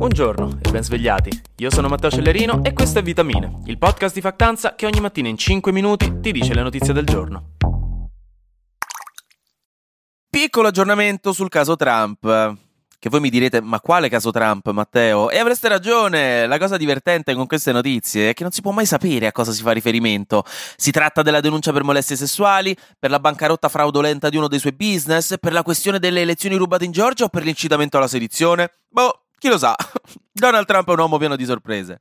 Buongiorno e ben svegliati. Io sono Matteo Cellerino e questo è Vitamine, il podcast di Factanza che ogni mattina in 5 minuti ti dice le notizie del giorno. Piccolo aggiornamento sul caso Trump. Che voi mi direte, ma quale caso Trump, Matteo? E avreste ragione, la cosa divertente con queste notizie è che non si può mai sapere a cosa si fa riferimento. Si tratta della denuncia per molestie sessuali, per la bancarotta fraudolenta di uno dei suoi business, per la questione delle elezioni rubate in Georgia o per l'incitamento alla sedizione? Boh, chi lo sa? Donald Trump è un uomo pieno di sorprese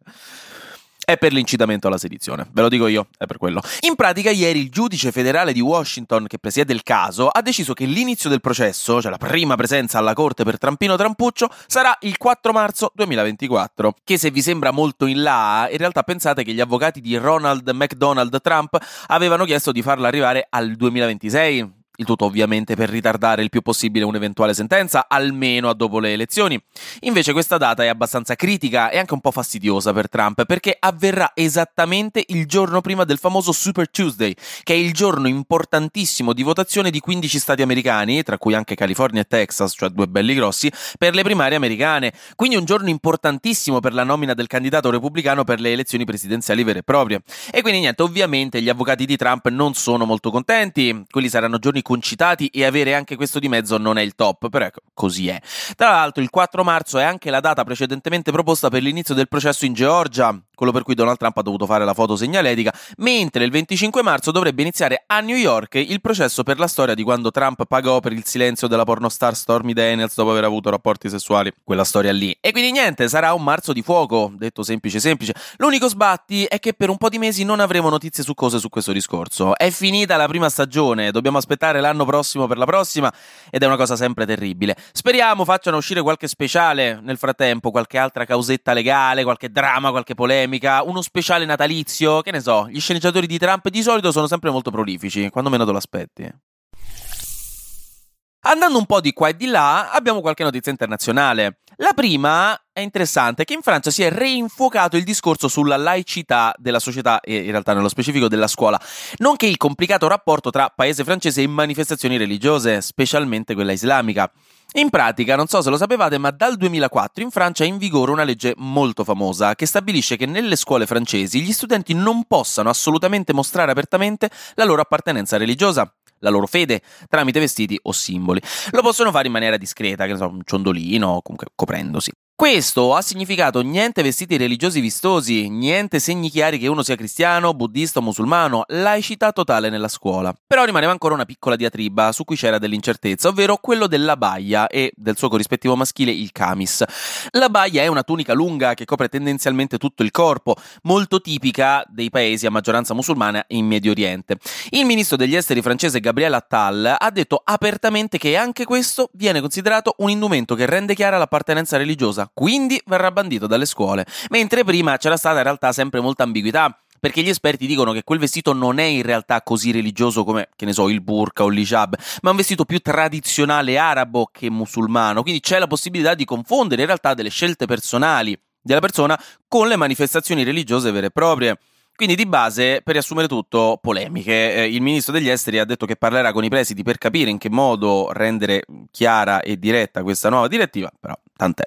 è per l'incitamento alla sedizione. Ve lo dico io, è per quello. In pratica, ieri il giudice federale di Washington, che presiede il caso, ha deciso che l'inizio del processo, cioè la prima presenza alla corte per Trampino Trampuccio, sarà il 4 marzo 2024. Che se vi sembra molto in là, in realtà pensate che gli avvocati di Ronald McDonald Trump avevano chiesto di farlo arrivare al 2026 il tutto ovviamente per ritardare il più possibile un'eventuale sentenza, almeno a dopo le elezioni. Invece questa data è abbastanza critica e anche un po' fastidiosa per Trump, perché avverrà esattamente il giorno prima del famoso Super Tuesday, che è il giorno importantissimo di votazione di 15 stati americani, tra cui anche California e Texas, cioè due belli grossi, per le primarie americane. Quindi un giorno importantissimo per la nomina del candidato repubblicano per le elezioni presidenziali vere e proprie. E quindi niente, ovviamente gli avvocati di Trump non sono molto contenti, quelli saranno giorni concitati e avere anche questo di mezzo non è il top, però ecco, così è. Tra l'altro il 4 marzo è anche la data precedentemente proposta per l'inizio del processo in Georgia, quello per cui Donald Trump ha dovuto fare la foto segnaletica, mentre il 25 marzo dovrebbe iniziare a New York il processo per la storia di quando Trump pagò per il silenzio della pornostar Stormy Daniels dopo aver avuto rapporti sessuali, quella storia lì. E quindi niente, sarà un marzo di fuoco, detto semplice semplice. L'unico sbatti è che per un po' di mesi non avremo notizie su cose su questo discorso. È finita la prima stagione, dobbiamo aspettare l'anno prossimo per la prossima ed è una cosa sempre terribile. Speriamo facciano uscire qualche speciale nel frattempo, qualche altra causetta legale, qualche dramma, qualche polemica polemica, uno speciale natalizio, che ne so, gli sceneggiatori di Trump di solito sono sempre molto prolifici, quando meno te lo aspetti. Andando un po' di qua e di là, abbiamo qualche notizia internazionale. La prima è interessante che in Francia si è reinfuocato il discorso sulla laicità della società e in realtà nello specifico della scuola, nonché il complicato rapporto tra paese francese e manifestazioni religiose, specialmente quella islamica. In pratica, non so se lo sapevate, ma dal 2004 in Francia è in vigore una legge molto famosa che stabilisce che nelle scuole francesi gli studenti non possano assolutamente mostrare apertamente la loro appartenenza religiosa la loro fede tramite vestiti o simboli. Lo possono fare in maniera discreta, che ne so, un ciondolino, comunque coprendosi. Questo ha significato niente vestiti religiosi vistosi, niente segni chiari che uno sia cristiano, buddista o musulmano, laicità totale nella scuola. Però rimaneva ancora una piccola diatriba su cui c'era dell'incertezza, ovvero quello della baia e del suo corrispettivo maschile il camis. La baia è una tunica lunga che copre tendenzialmente tutto il corpo, molto tipica dei paesi a maggioranza musulmana in Medio Oriente. Il ministro degli esteri francese Gabriel Attal ha detto apertamente che anche questo viene considerato un indumento che rende chiara l'appartenenza religiosa quindi verrà bandito dalle scuole, mentre prima c'era stata in realtà sempre molta ambiguità perché gli esperti dicono che quel vestito non è in realtà così religioso come, che ne so, il burqa o l'hijab, ma è un vestito più tradizionale arabo che musulmano, quindi c'è la possibilità di confondere in realtà delle scelte personali della persona con le manifestazioni religiose vere e proprie. Quindi di base, per riassumere tutto, polemiche. Eh, il ministro degli esteri ha detto che parlerà con i presidi per capire in che modo rendere chiara e diretta questa nuova direttiva, però tant'è.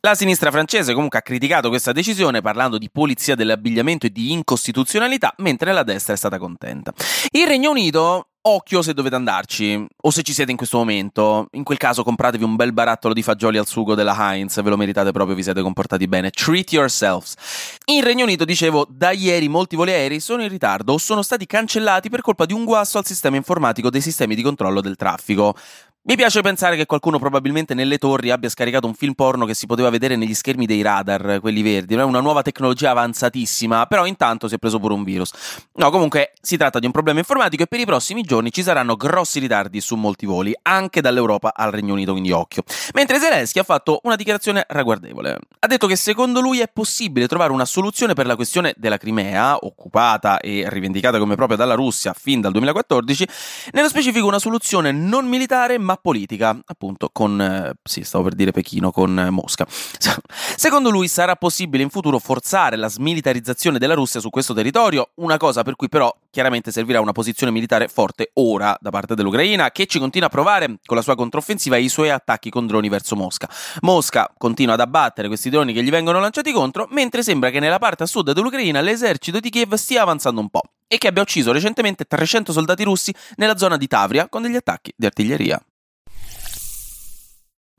La sinistra francese comunque ha criticato questa decisione parlando di polizia dell'abbigliamento e di incostituzionalità, mentre la destra è stata contenta. Il Regno Unito Occhio se dovete andarci, o se ci siete in questo momento. In quel caso compratevi un bel barattolo di fagioli al sugo della Heinz, ve lo meritate proprio, vi siete comportati bene. Treat yourselves. In Regno Unito, dicevo, da ieri molti voli aerei sono in ritardo o sono stati cancellati per colpa di un guasto al sistema informatico dei sistemi di controllo del traffico. Mi piace pensare che qualcuno probabilmente nelle torri abbia scaricato un film porno che si poteva vedere negli schermi dei radar, quelli verdi, è una nuova tecnologia avanzatissima, però intanto si è preso pure un virus. No, comunque si tratta di un problema informatico e per i prossimi giorni ci saranno grossi ritardi su molti voli, anche dall'Europa al Regno Unito, quindi occhio. Mentre Zelensky ha fatto una dichiarazione ragguardevole. Ha detto che secondo lui è possibile trovare una soluzione per la questione della Crimea, occupata e rivendicata come propria dalla Russia fin dal 2014, nello specifico una soluzione non militare ma politica, appunto con, eh, sì, stavo per dire Pechino, con eh, Mosca. Secondo lui sarà possibile in futuro forzare la smilitarizzazione della Russia su questo territorio, una cosa per cui però chiaramente servirà una posizione militare forte ora da parte dell'Ucraina, che ci continua a provare con la sua controffensiva e i suoi attacchi con droni verso Mosca. Mosca continua ad abbattere questi droni che gli vengono lanciati contro, mentre sembra che nella parte a sud dell'Ucraina l'esercito di Kiev stia avanzando un po' e che abbia ucciso recentemente 300 soldati russi nella zona di Tavria con degli attacchi di artiglieria.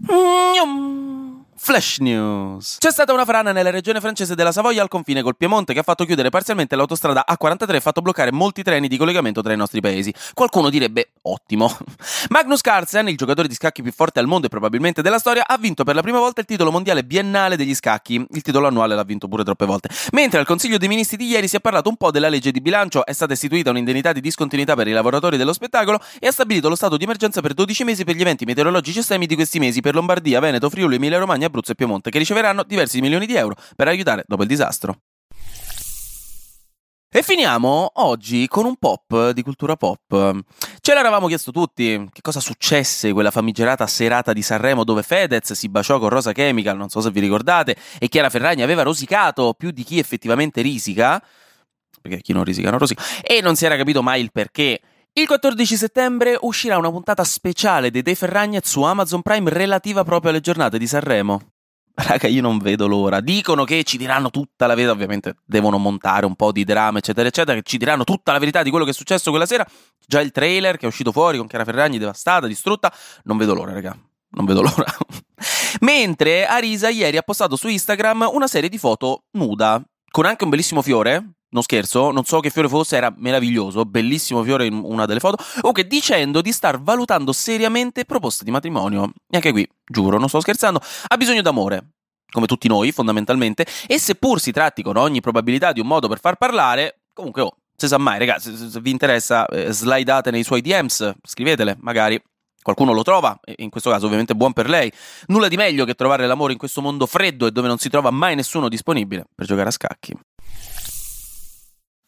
Mmm. Flash News. C'è stata una frana nella regione francese della Savoia al confine col Piemonte che ha fatto chiudere parzialmente l'autostrada A43 e fatto bloccare molti treni di collegamento tra i nostri paesi. Qualcuno direbbe ottimo. Magnus Carlsen, il giocatore di scacchi più forte al mondo e probabilmente della storia, ha vinto per la prima volta il titolo mondiale biennale degli scacchi. Il titolo annuale l'ha vinto pure troppe volte. Mentre al Consiglio dei Ministri di ieri si è parlato un po' della legge di bilancio, è stata istituita un'indennità di discontinuità per i lavoratori dello spettacolo e ha stabilito lo stato di emergenza per 12 mesi per gli eventi meteorologici estremi di questi mesi per Lombardia, Veneto, Friuli, Emilia Romagna, Abruzzo e Piemonte, che riceveranno diversi milioni di euro per aiutare dopo il disastro. E finiamo oggi con un pop di cultura pop. Ce l'eravamo chiesto tutti, che cosa successe quella famigerata serata di Sanremo dove Fedez si baciò con Rosa Chemical, non so se vi ricordate, e Chiara Ferragni aveva rosicato più di chi effettivamente risica, perché chi non risica non rosica, e non si era capito mai il perché. Il 14 settembre uscirà una puntata speciale dei Dei Ferragnez su Amazon Prime relativa proprio alle giornate di Sanremo. Raga, io non vedo l'ora. Dicono che ci diranno tutta la verità. Ovviamente devono montare un po' di drama, eccetera, eccetera. Che ci diranno tutta la verità di quello che è successo quella sera. Già il trailer che è uscito fuori con Chiara Ferragni devastata, distrutta. Non vedo l'ora, raga. Non vedo l'ora. Mentre Arisa ieri ha postato su Instagram una serie di foto nuda, con anche un bellissimo fiore. Non scherzo, non so che fiore fosse, era meraviglioso, bellissimo fiore in una delle foto. Ok, dicendo di star valutando seriamente proposte di matrimonio. E anche qui, giuro, non sto scherzando, ha bisogno d'amore. Come tutti noi, fondamentalmente. E seppur si tratti con ogni probabilità di un modo per far parlare, comunque, oh, se sa mai, ragazzi, se, se vi interessa, eh, slidate nei suoi DMs, scrivetele, magari qualcuno lo trova, e in questo caso ovviamente buon per lei. Nulla di meglio che trovare l'amore in questo mondo freddo e dove non si trova mai nessuno disponibile per giocare a scacchi.